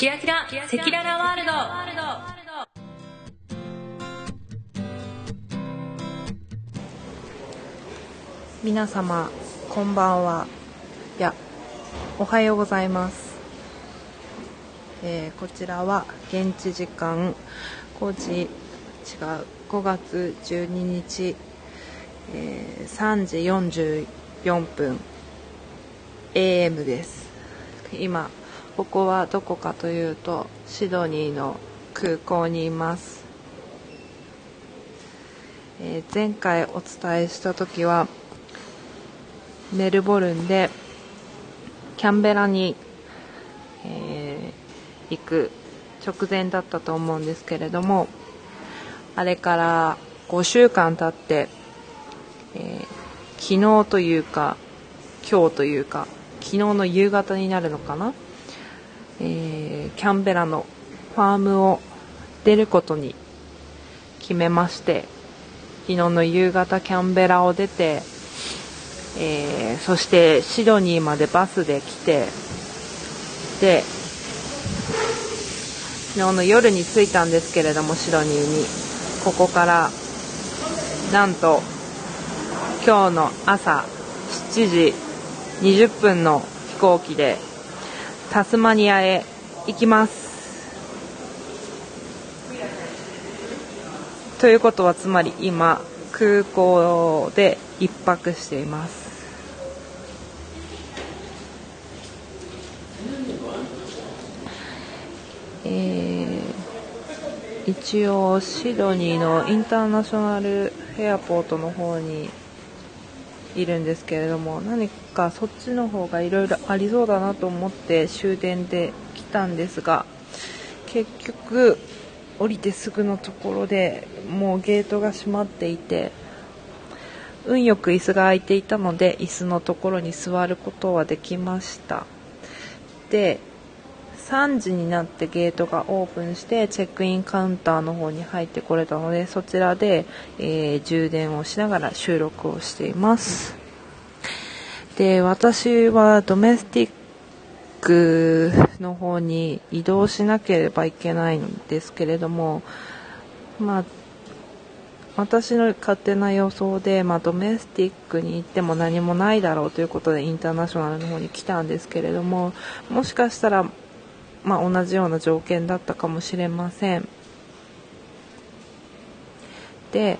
キラキラセキララワールド。皆様こんばんは。いやおはようございます、えーこちらは現地時間5時違う5月12日、えー3時44分 AM です。今ここはどこかというとシドニーの空港にいます、えー前回お伝えした時はメルボルンでキャンベラに、えー行く直前だったと思うんですけれどもあれから5週間経って、えー昨日というか今日というか昨日の夕方になるのかな、えーキャンベラのファームを出ることに決めまして昨日の夕方キャンベラを出てえーそしてシドニーまでバスで来てで昨日の夜に着いたんですけれどもシドニーに。ここからなんと今日の朝7時20分の飛行機でタスマニアへ。行きます。ということはつまり今空港で一泊しています。えー一応シドニーのインターナショナルエアポートの方にいるんですけれども何かそっちの方がいろいろありそうだなと思って終電で来たんですが結局降りてすぐのところでもうゲートが閉まっていて運よく椅子が空いていたので椅子のところに座ることはできました。で3時になってゲートがオープンしてチェックインカウンターの方に入ってこれたのでそちらで、えー充電をしながら収録をしています。で私はドメスティックの方に移動しなければいけないんですけれどもまあ私の勝手な予想で、まあ、ドメスティックに行っても何もないだろうということでインターナショナルの方に来たんですけれどももしかしたら、まあ、同じような条件だったかもしれません。で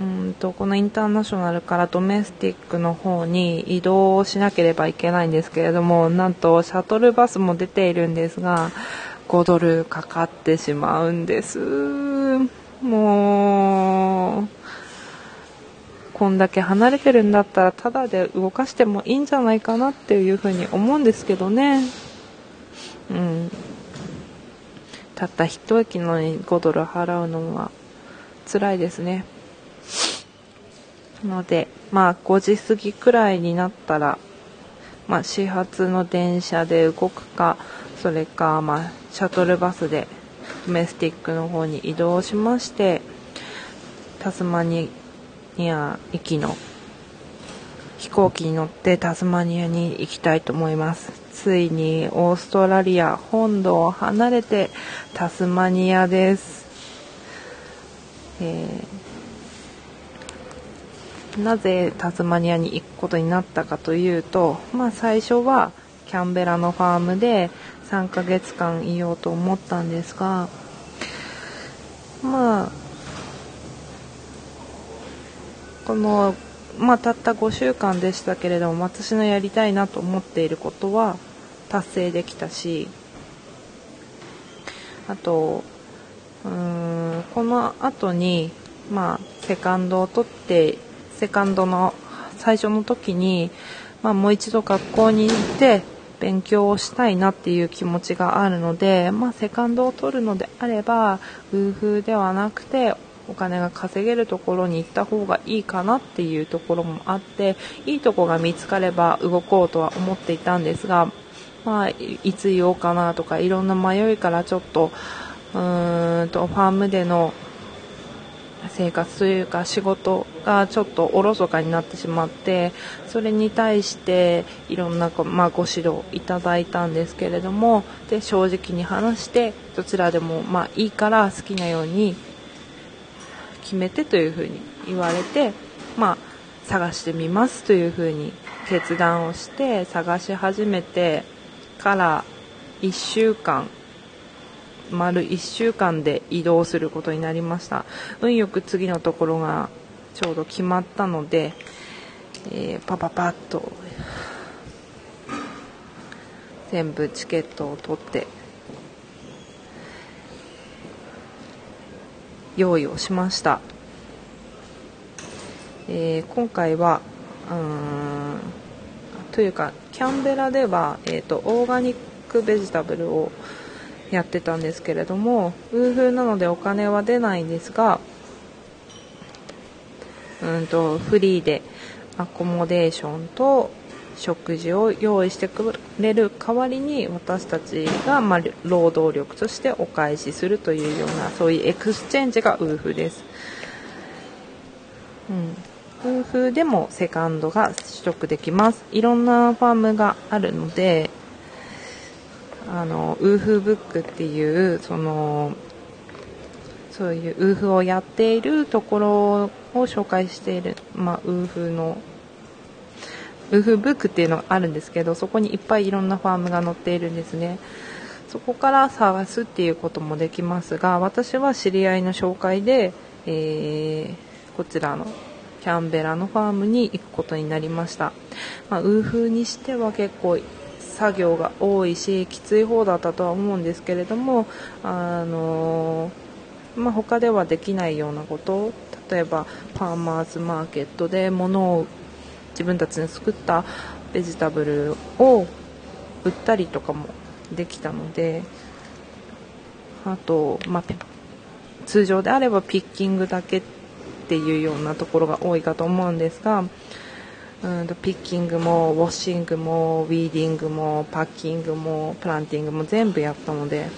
うんとこのインターナショナルからドメスティックの方に移動しなければいけないんですけれどもなんとシャトルバスも出ているんですが5ドルかかってしまうんです。もうこんだけ離れてるんだったらタダで動かしてもいいんじゃないかなっていうふうに思うんですけどね。うん。たった一駅のに5ドル払うのは辛いですね。のでまあ5時過ぎくらいになったらまあ始発の電車で動くかそれかまあシャトルバスでドメスティックの方に移動しましてタスマニア行きの飛行機に乗ってタスマニアに行きたいと思います。ついにオーストラリア本土を離れてタスマニアです、えーなぜタスマニアに行くことになったかというと、まあ、最初はキャンベラのファームで3ヶ月間いようと思ったんですがまあこの、まあ、たった5週間でしたけれども私のやりたいなと思っていることは達成できたしあとうーんこの後にまあセカンドを取ってセカンドの最初の時に、まあ、もう一度学校に行って勉強をしたいなっていう気持ちがあるので、まあ、セカンドを取るのであれば夫婦ではなくてお金が稼げるところに行った方がいいかなっていうところもあっていいとこが見つかれば動こうとは思っていたんですが、まあ、いつ言おうかなとかいろんな迷いからちょっとうーんとファームでの生活というか仕事がちょっとおろそかになってしまってそれに対していろんな、まあ、ご指導いただいたんですけれどもで正直に話してどちらでもまあいいから好きなように決めてというふうに言われて、まあ、探してみますというふうに決断をして探し始めてから1週間丸1週間で移動することになりました。運よく次のところがちょうど決まったので、えー、パパパッと全部チケットを取って用意をしました、えー、今回はうんというかキャンベラでは、えーと、 organic vegetable をやってたんですけれどもウーフーなのでお金は出ないんですがうんと free で accommodation と食事を用意してくれる代わりに私たちが、まあ、労働力としてお返しするというようなそういう exchange がウーフです、うん、ウーフでもセカンドが取得できます。いろんなファームがあるのであのウーフブックっていうそのそういうウーフをやっているところを紹介している、まあ、ウーフのウーフブックっていうのがあるんですけどそこにいっぱいいろんなファームが載っているんですね。そこから探すっていうこともできますが私は知り合いの紹介で、えー、こちらのキャンベラのファームに行くことになりました、まあ、ウーフにしては結構作業が多いしきつい方だったとは思うんですけれどもあの、まあ、他ではできないようなこと例えばファーマーズマーケットで物を自分たちの作ったベジタブルを売ったりとかもできたのであと、まあ、通常であれば picking だけってていうようなところが多いかと思うんですがうんと picking も washing も weeding も packing も planting も全部やったので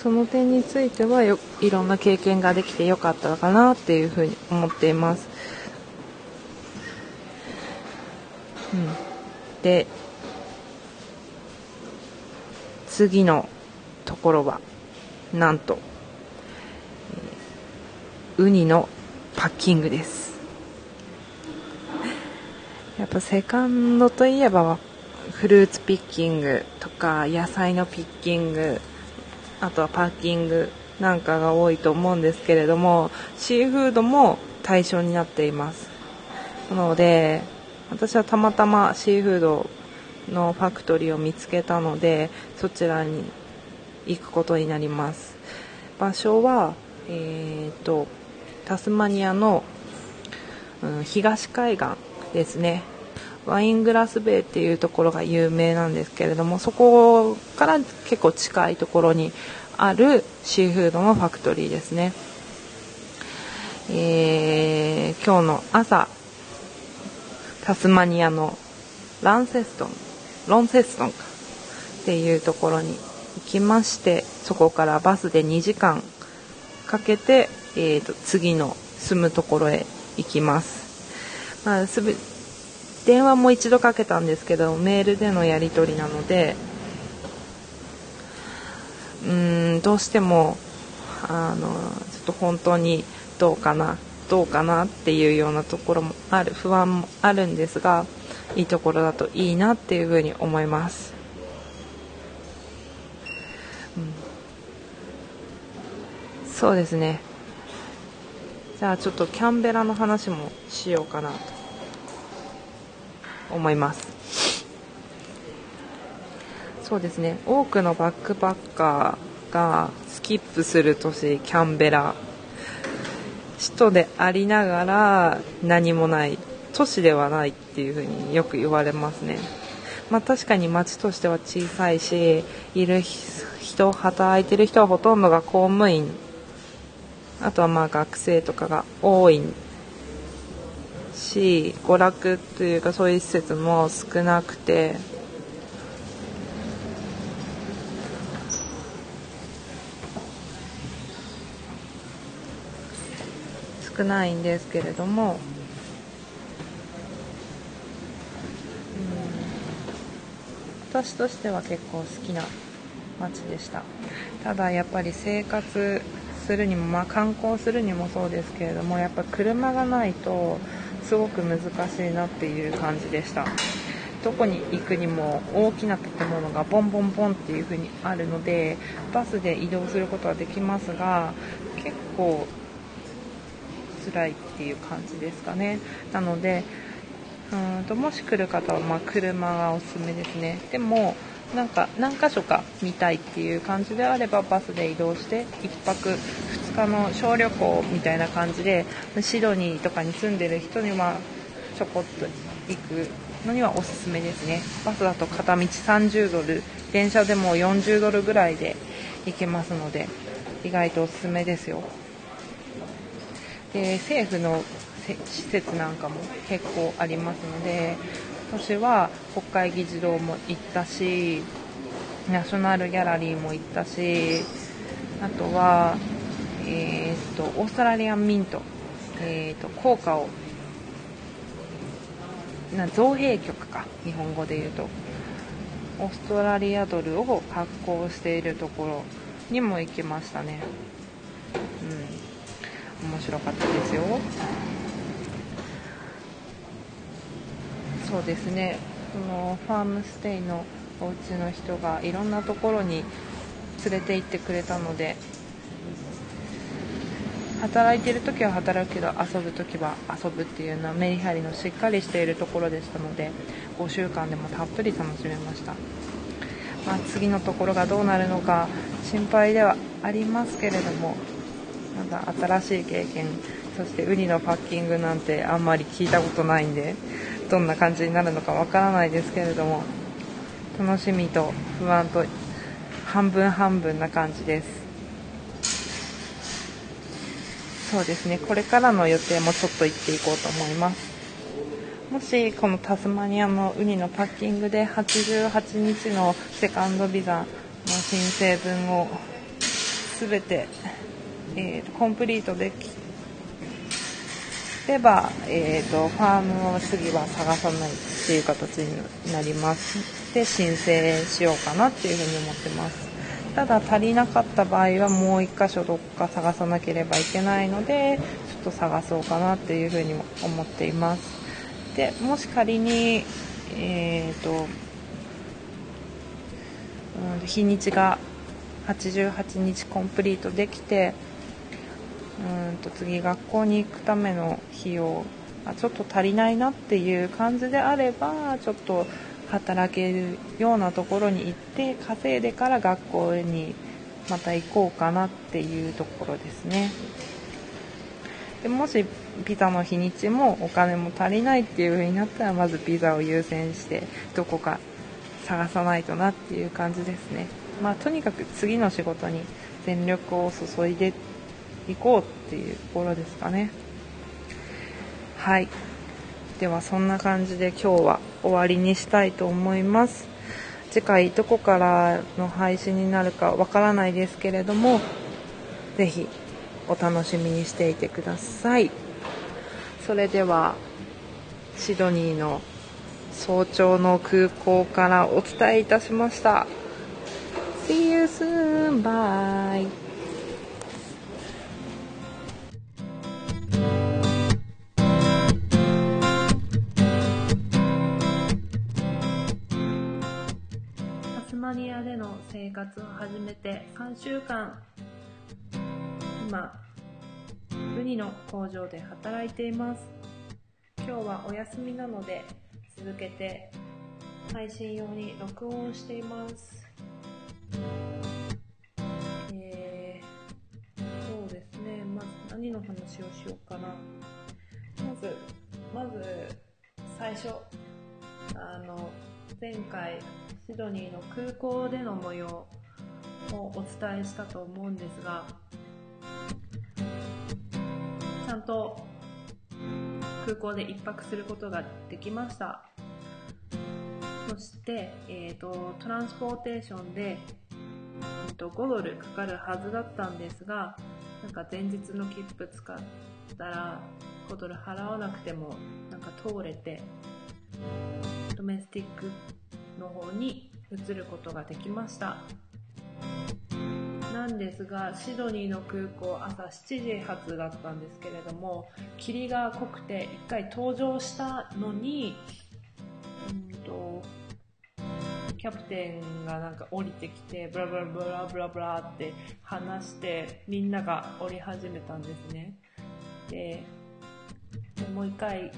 その点についてはよいろんな経験ができてよかったかなっていうふうに思っています。うん、で次のところはなんとウニのパッキングです。やっぱセカンドといえばフルーツピッキングとか野菜のピッキングあとはパッキングなんかが多いと思うんですけれどもシーフードも対象になっています。なので私はたまたまシーフードのファクトリーを見つけたのでそちらに行くことになります。場所はえーとタスマニアの、うん、東海岸ですね。ワイングラスベイっていうところが有名なんですけれどもそこから結構近いところにあるシーフードのファクトリーですね、えー、今日の朝タスマニアのランセストンロンセストンかっていうところに行きましてそこからバスで2時間かけてえーと、次の住むところへ行きます。まあ、すぐ電話も一度かけたんですけどメールでのやり取りなのでうんどうしてもあのちょっと本当にどうかなどうかなっていうようなところもある不安もあるんですがいいところだといいなっていうふうに思います。うん、そうですねじゃあちょっとキャンベラの話もしようかなと思います。そうですね。多くのバックパッカーがスキップする都市キャンベラ首都でありながら何もない都市ではないっていうふうによく言われますね。まあ確かに街としては小さいしいる人働いてる人はほとんどが公務員あとはまあ学生とかが多いし娯楽というかそういう施設も少なくて少ないんですけれども。私としては結構好きな街でしたただやっぱり生活するにも、まあ、観光するにもそうですけれどもやっぱ車がないとすごく難しいなっていう感じでした。どこに行くにも大きな建物がボンボンボンっていう風にあるのでバスで移動することはできますが結構辛いっていう感じですかね。なのでうんともし来る方はま車がおすすめですね。でもなんか何箇所か見たいっていう感じであればバスで移動して1泊2日の小旅行みたいな感じでシドニーとかに住んでる人にはちょこっと行くのにはおすすめですね。バスだと片道30ドル電車でも40ドルぐらいで行けますので意外とおすすめですよ。で政府の施設なんかも結構ありますので私は国会議事堂も行ったしナショナルギャラリーも行ったしあとは、えーと、オーストラリアンミント、えーと、効果をな造幣局か日本語で言うと。オーストラリアドルを発行しているところにも行きましたね。うん。面白かったですよ。そうですね。そのファームステイのお家の人がいろんなところに連れて行ってくれたので働いてる時は働くけど遊ぶ時は遊ぶっていうようなメリハリのしっかりしているところでしたので5週間でもたっぷり楽しめました、まあ、次のところがどうなるのか心配ではありますけれどもまだ新しい経験そしてウニのパッキングなんてあんまり聞いたことないんでどんな感じになるのかわからないですけれども楽しみと不安と半分半分な感じです。そうですね。これからの予定もちょっと行っていこうと思います。もしこのタスマニアのウニのパッキングで88日のセカンドビザの申請分を全て、えー、コンプリートできれば、えーと、ファームを次は探さないっていう形になります。で申請しようかなっていうふうに思ってます。ただ足りなかった場合はもう1箇所どっか探さなければいけないのでちょっと探そうかなっていうふうに思っています。でもし仮にえっ、ー、と、うん、日にちが88日コンプリートできてうんと次学校に行くための費用あちょっと足りないなっていう感じであればちょっと働けるようなところに行って稼いでから学校にまた行こうかなっていうところですね。でもしピザの日にちもお金も足りないっていう風になったらまずピザを優先してどこか探さないとなっていう感じですね。まあとにかく次の仕事に全力を注いで行こうっていうところですかね。はい。ではそんな感じで今日は終わりにしたいと思います。次回どこからの配信になるかわからないですけれども是非お楽しみにしていてください。それではシドニーの早朝の空港からお伝えいたしました。See you soon! Bye! ニアでの生活を始めて3週間今ウニの工場で働いています。今日はお休みなので続けて配信用に録音しています。えー、そうですね。まず何の話をしようかな。まずまず最初あの前回シドニーの空港での模様をお伝えしたと思うんですがちゃんと空港で1泊することができました。そして、えーと、トランスポーテーションで、えーと、5ドルかかるはずだったんですがなんか前日の切符使ったら、5ドル払わなくてもなんか通れて、ドメスティックの方に移ることができました。なんですが、シドニーの空港朝7時発だったんですけれども、霧が濃くて一回登場したのに、うんと、キャプテンがなんか降りてきて、ブラブラブラブラブラって話して、みんなが降り始めたんですね。で、もう一回、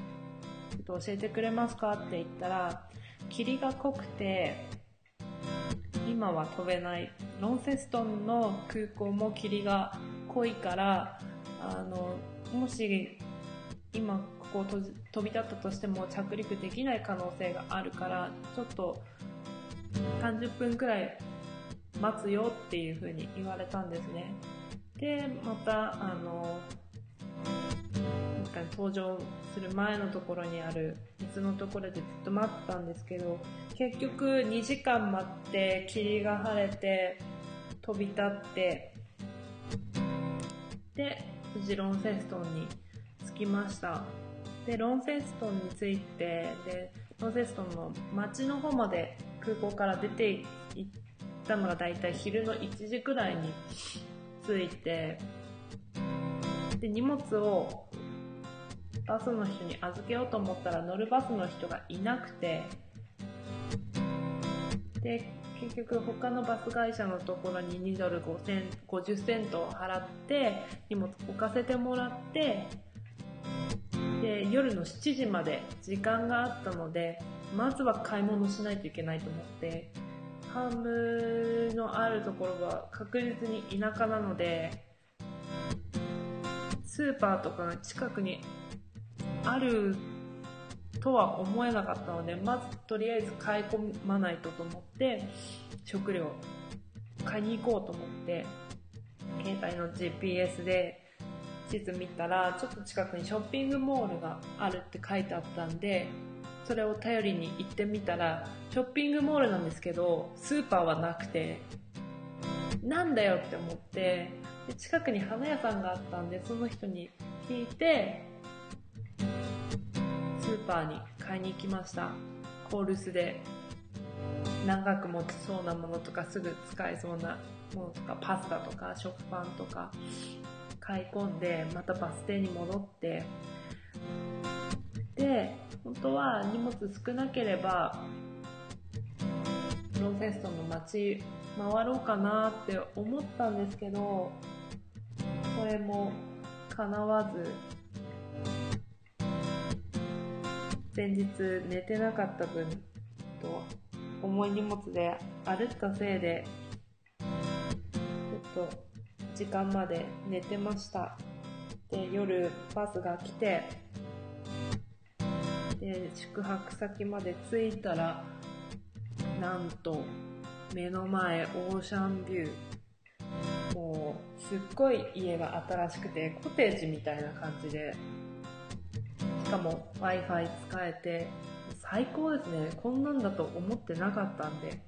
ちょっと教えてくれますかって言ったら、霧が濃くて、今は飛べない。ロンセストンの空港も霧が濃いから、あの、もし今ここ飛び立ったとしても着陸できない可能性があるから、ちょっと30分くらい待つよっていう風に言われたんですね。で、また、あの、か登場する前のところにある別のところでずっと待ったんですけど、結局2時間待って霧が晴れて飛び立って、で、無事ロンセストンに着きました。で、ロンセストンに着いて、で、ロンセストンの街の方まで空港から出て行ったのがだいたい昼の1時くらいに着いて、で、荷物をバスの人に預けようと思ったら乗るバスの人がいなくて、で、結局他のバス会社のところに2ドル5セン50セントを払って荷物置かせてもらって、で、夜の7時まで時間があったので、まずは買い物しないといけないと思って、ファームのあるところは確実に田舎なので、スーパーとかが近くにあるとは思えなかったので、まずとりあえず買い込まないとと思って、食料買いに行こうと思って、携帯の GPS で地図見たら、ちょっと近くにショッピングモールがあるって書いてあったんで、それを頼りに行ってみたら、ショッピングモールなんですけど、スーパーはなくて、なんだよって思って、で近くに花屋さんがあったんで、その人に聞いて、ーパーに買いに行きました。コールスで。長く持ちそうなものとかすぐ使えそうなものとかパスタとか食パンとか買い込んでまたバス停に戻って。で本当は荷物少なければロンセストの街回ろうかなって思ったんですけどこれも叶わず。前日寝てなかった分と重い荷物で歩ったせいでちょっと時間まで寝てました。で夜バスが来てで宿泊先まで着いたらなんと目の前オーシャンビュー。もうすっごい家が新しくてコテージみたいな感じで。しかも Wi-Fi 使えて最高ですね。こんなんだと思ってなかったんで。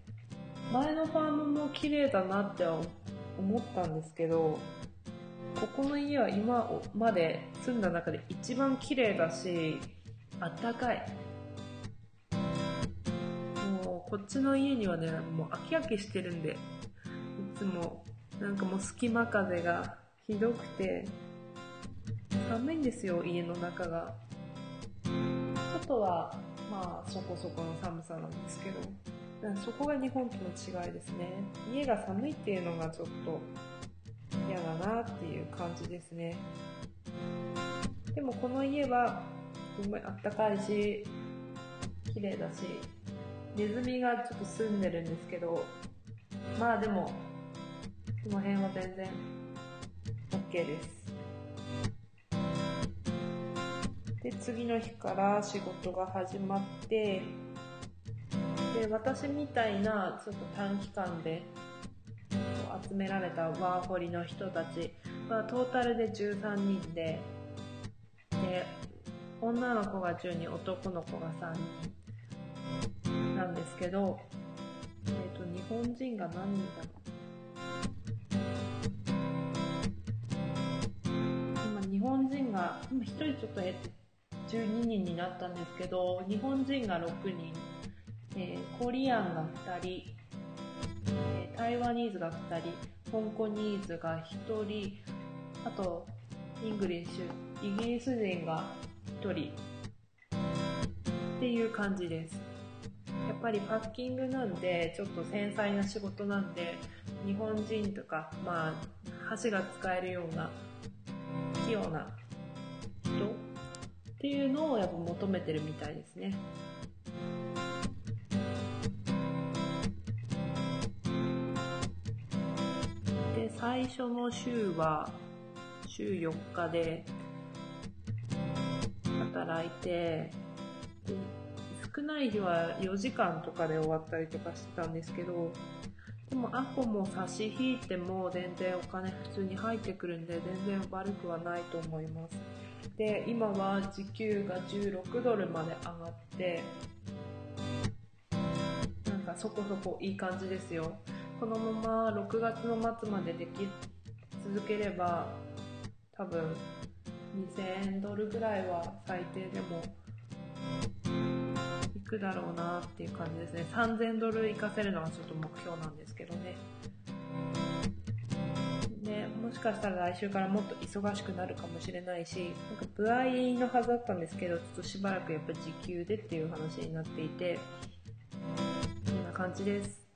前のファームも綺麗だなって思ったんですけど、ここの家は今まで住んだ中で一番綺麗だし、あったかい。もうこっちの家にはね、もう飽き飽きしてるんで、いつもなんかもう隙間風がひどくて、寒いんですよ、家の中が。外はまあそこそこの寒さなんですけど、そこが日本との違いですね。家が寒いっていうのがちょっと嫌だなっていう感じですね。でもこの家はすごいあったかいし、綺麗だし、ネズミがちょっと住んでるんですけど、まあでも、その辺は全然 OK です。で、次の日から仕事が始まって、で、私みたいなちょっと短期間で集められたワーホリの人たちはトータルで13人で、で、女の子が10人、男の子が3人なんですけど、えっ、と、日本人が何人だろう、日本人がが、今1人ちょっと減っ12人になったんですけど、日本人が6人、えー、コリアンが2人、えー、 Taiwanese が2人、 Hongkongnese が1人、あと、 English、イギリス人が1人、っていう感じです。やっぱりパッキングなんで、ちょっと繊細な仕事なんで、日本人とか、まあ、箸が使えるような、器用な人っていうのをやっぱ求めてるみたいですね。で、最初の週は、週4日で、働いて、少ない日は4時間とかで終わったりとかしてたんですけど、でもアコも差し引いても全然お金普通に入ってくるんで全然悪くはないと思います。で、今は時給が16ドルまで上がって、なんかそこそこいい感じですよ。このまま6月の末まででき続ければ、多分2000ドルぐらいは最低でもいくだろうなっていう感じですね。3000ドル活かせるのはちょっと目標なんですけどね。ね、もしかしたら来週からもっと忙しくなるかもしれないし、なんか部合のはずだったんですけど、ちょっとしばらくやっぱ時給でっていう話になっていて、こんな感じです。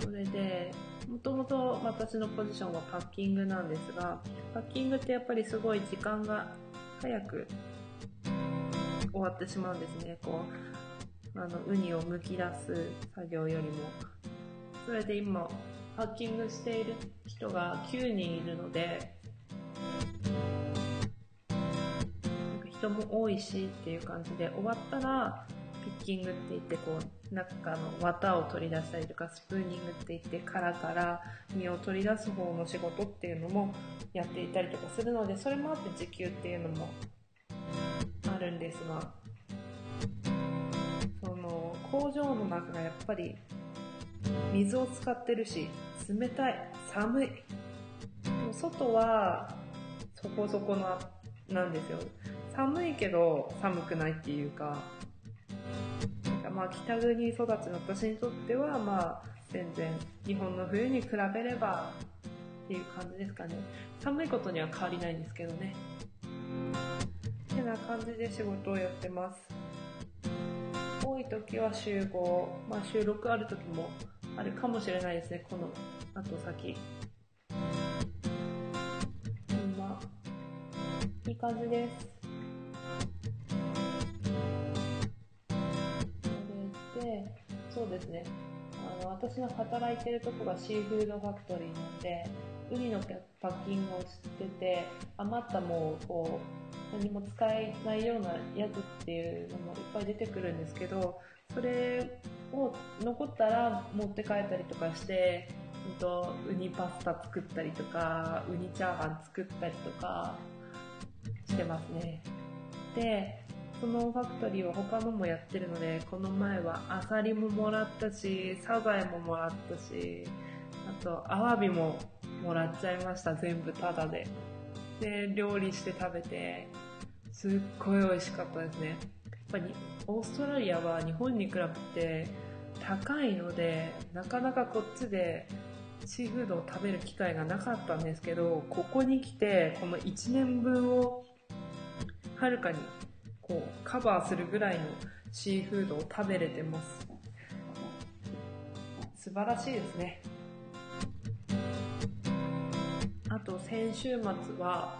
それで、もともと私のポジションはパッキングなんですが、パッキングってやっぱりすごい時間が早く終わってしまうんですね。こう、あの、ウニを剥き出す作業よりも。それで今、ハッキングしている人が9人いるので、人も多いしっていう感じで、終わったら、ピッキングって言ってこう、中の綿を取り出したりとか、スプーニングって言って殻から身を取り出す方の仕事っていうのもやっていたりとかするので、それもあって時給っていうのもあるんですが、その工場の中がやっぱり水を使ってるし、冷たい、寒い。外はそこそこな、なんですよ。寒いけど寒くないっていうか、かまあ北国育ちの私にとってはまあ全然日本の冬に比べればっていう感じですかね。寒いことには変わりないんですけどね。ってな感じで仕事をやってます。多い時は週5、まあ週6ある時もあるかもしれないですね、この後先。まあ、いい感じです。それで、そうですね。あの、私の働いてるとこがシーフードファクトリーなんで、ウニのパッキングをしてて、余ったもう、こう、何も使えないようなやつっていうのもいっぱい出てくるんですけど、それを残ったら持って帰ったりとかして、うんと、ウニパスタ作ったりとか、ウニチャーハン作ったりとかしてますね。で、そのファクトリーは他のもやってるので、この前はアサリももらったし、サザエももらったし、あと、アワビももらっちゃいました、全部タダで。で、料理して食べて、すっごい美味しかったですね。やっぱり、オーストラリアは日本に比べて高いので、なかなかこっちでシーフードを食べる機会がなかったんですけど、ここに来て、この1年分をはるかにこうカバーするぐらいのシーフードを食べれてます。素晴らしいですね。あと先週末は、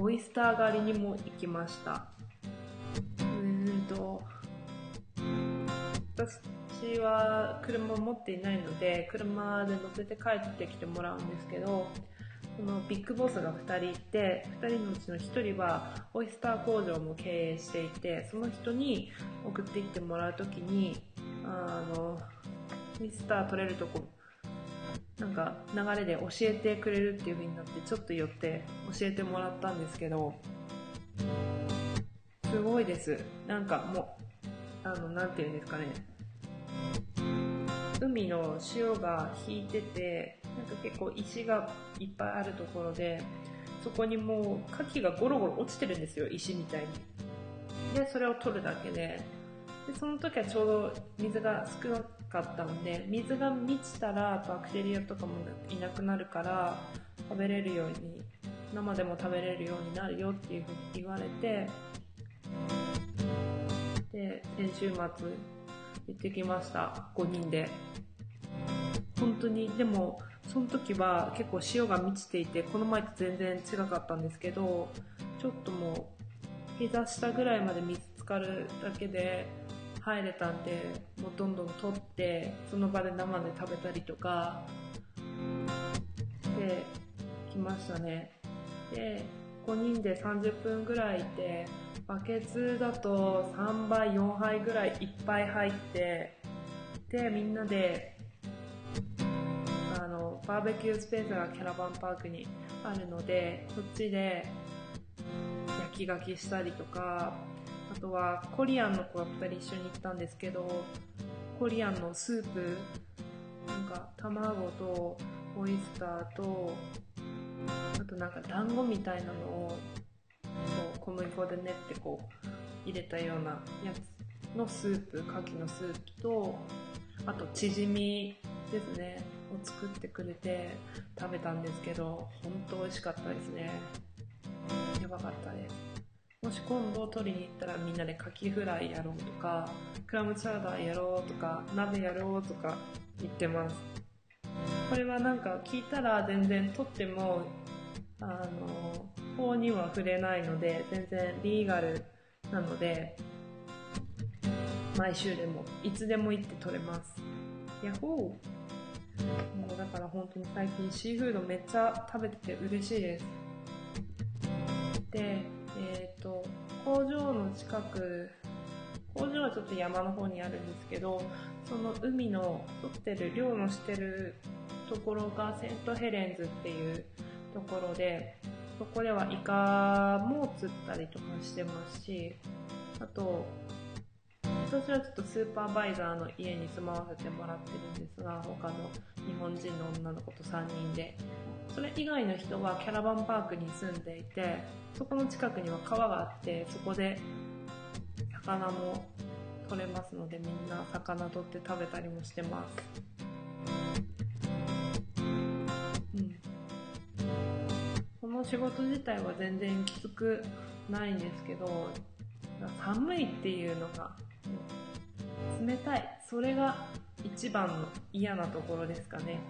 オイスター狩りにも行きました。うんと、私は車を持っていないので、車で乗せて帰ってきてもらうんですけど、このビッグボスが2人いて、2人のうちの1人はオイスター工場も経営していて、その人に送っていってもらうときに、あの、オイスター取れるとこ、なんか流れで教えてくれるっていう風になって、ちょっと寄って教えてもらったんですけど、すごいです。なんかもう、あの、なんて言うんですかね。海の潮が引いてて、なんか結構石がいっぱいあるところで、そこにもう牡蠣がゴロゴロ落ちてるんですよ、石みたいに。で、それを取るだけで、で、その時はちょうど水が少なかったんで、水が満ちたらバクテリアとかもいなくなるから、食べれるように、生でも食べれるようになるよっていうふうに言われて、で、先週末行ってきました。5人で。本当に、でも、その時は結構潮が満ちていて、この前と全然違かったんですけど、ちょっともう、膝下ぐらいまで水浸かるだけで入れたんで、もうどんどん取って、その場で生で食べたりとか、で、来ましたね。で、5人で30分ぐらいいて、バケツだと3杯、4杯ぐらいいっぱい入って、で、みんなで、あの、バーベキュースペースがキャラバンパークにあるので、そっちで焼き牡蠣したりとか、とはコリアンの子が2人一緒に行ったんですけど、コリアンのスープ、なんか卵とオイスターと、あとなんか団子みたいなのを、こう小麦粉で練ってこう、入れたようなやつのスープ、牡蠣のスープと、あとチヂミですね、を作ってくれて食べたんですけど、本当美味しかったですね。やばかったです。もし今度取りに行ったらみんなでカキフライやろうとか、クラムチャウダーやろうとか、鍋やろうとか言ってます。これはなんか聞いたら全然取っても、あの、法には触れないので、全然リーガルなので、毎週でも、いつでも行って取れます。ヤッホーもうだから本当に最近シーフードめっちゃ食べてて嬉しいです。で、えっ、と、工場の近く、工場はちょっと山の方にあるんですけど、その海の取ってる、漁のしてるところがセントヘレンズっていうところで、そこではイカも釣ったりとかしてますし、あと、私はちょっとスーパーバイザーの家に住まわせてもらってるんですが、他の日本人の女の子と3人で。それ以外の人はキャラバンパークに住んでいて、そこの近くには川があって、そこで魚も取れますので、みんな魚取って食べたりもしてます。この仕事自体は全然きつくないんですけど、寒いっていうのが、冷たい。それが一番の嫌なところですかね。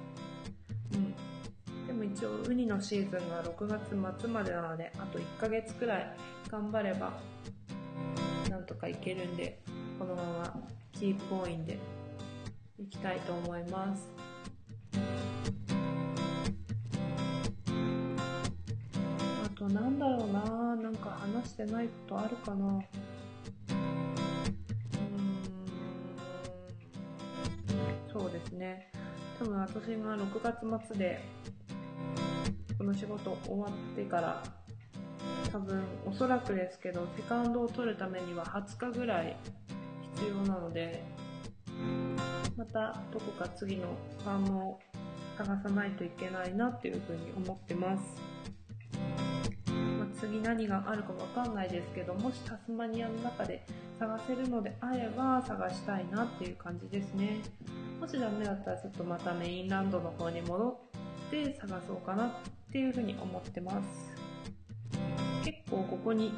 うん。でも一応、ウニのシーズンが6月末までなので、あと1ヶ月くらい頑張れば、なんとかいけるんで、このままキープゴーインでいきたいと思います。あとなんだろうななんか話してないことあるかなですね。多分私が6月末でこの仕事終わってから多分おそらくですけどセカンドを取るためには20日ぐらい必要なのでまたどこか次のファームを探さないといけないなっていうふうに思ってます。次何があるかわかんないですけど、もしタスマニアの中で探せるのであれば探したいなっていう感じですね。もしダメだったらちょっとまたメインランドの方に戻って探そうかなっていうふうに思ってます。結構ここに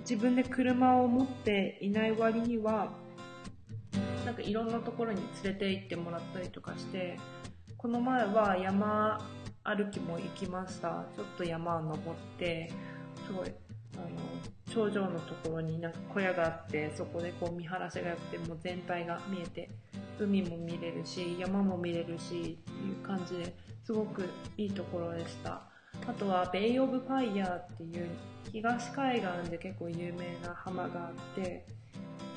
自分で車を持っていない割には、なんかいろんなところに連れて行ってもらったりとかして、この前は山歩きも行きました。ちょっと山を登って、すごい、あの、頂上のところになんか小屋があって、そこでこう見晴らしが良くて、もう全体が見えて、海も見れるし、山も見れるし、っていう感じですごくいいところでした。あとは、 Bay of Fire っていう東海岸で結構有名な浜があって、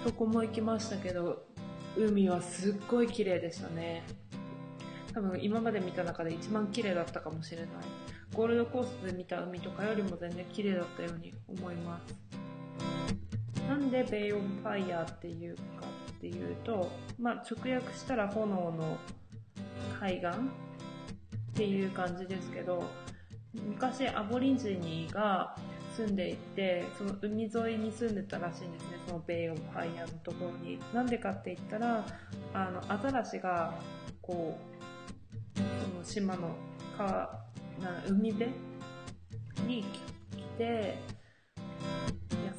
そこも行きましたけど、海はすっごい綺麗でしたね。多分今まで見た中で一番綺麗だったかもしれない。ゴールドコーストで見た海とかよりも全然綺麗だったように思います。なんで Bay of Fire っていうかっていうと、まあ直訳したら炎の海岸っていう感じですけど、昔アボリジニが住んでいて、その海沿いに住んでたらしいんですね、その Bay of Fire のところに。なんでかって言ったら、あの、アザラシが、こう、その島の川、な海辺に来て、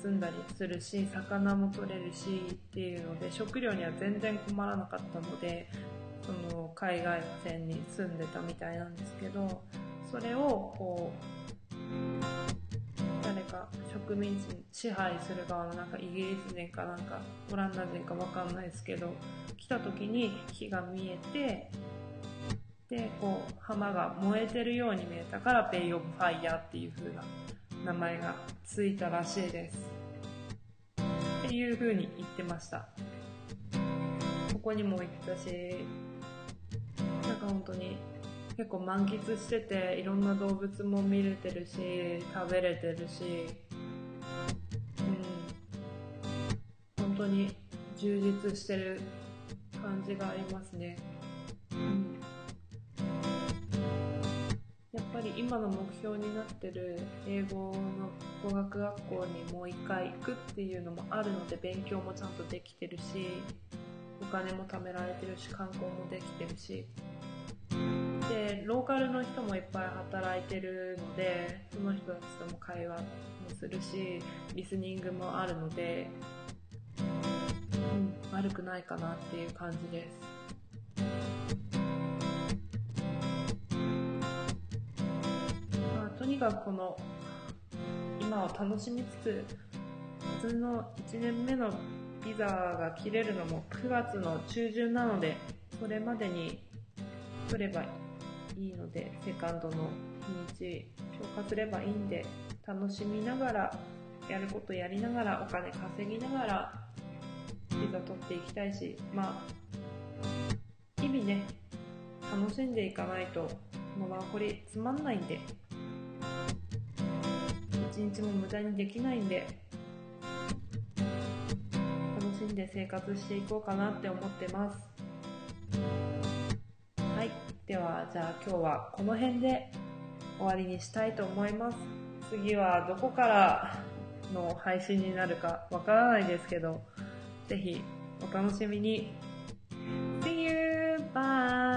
休んだりするし、魚も取れるしっていうので、食料には全然困らなかったので、その海岸線に住んでたみたいなんですけど、それをこう、誰か植民地支配する側のなんかイギリス人かなんかオランダ人かわかんないですけど、来た時に火が見えて、で、こう、浜が燃えてるように見えたから、 Bay of Fire っていう風な名前がついたらしいです。っていう風に言ってました。ここにも行ったし、なんか本当に結構満喫してて、いろんな動物も見れてるし、食べれてるし、うん、本当に充実してる感じがありますね。うんり今の目標になってる英語の語学学校にもう一回行くっていうのもあるので勉強もちゃんとできてるしお金も貯められてるし観光もできてるし。でローカルの人もいっぱい働いてるのでその人たちとも会話もするしリスニングもあるので、うん、悪くないかなっていう感じです。かこの今を楽しみつつ普通の1年目のビザが切れるのも9月の中旬なのでそれまでに取ればいいのでセカンドの日にち消化すればいいんで楽しみながらやることやりながらお金稼ぎながらビザ取っていきたいしまあ日々ね楽しんでいかないともうワーホリつまんないんで一日も無駄にできないんで、楽しんで生活していこうかなって思ってます。はい。では、じゃあ今日はこの辺で終わりにしたいと思います。次はどこからの配信になるかわからないですけど、是非お楽しみに。See you! Bye!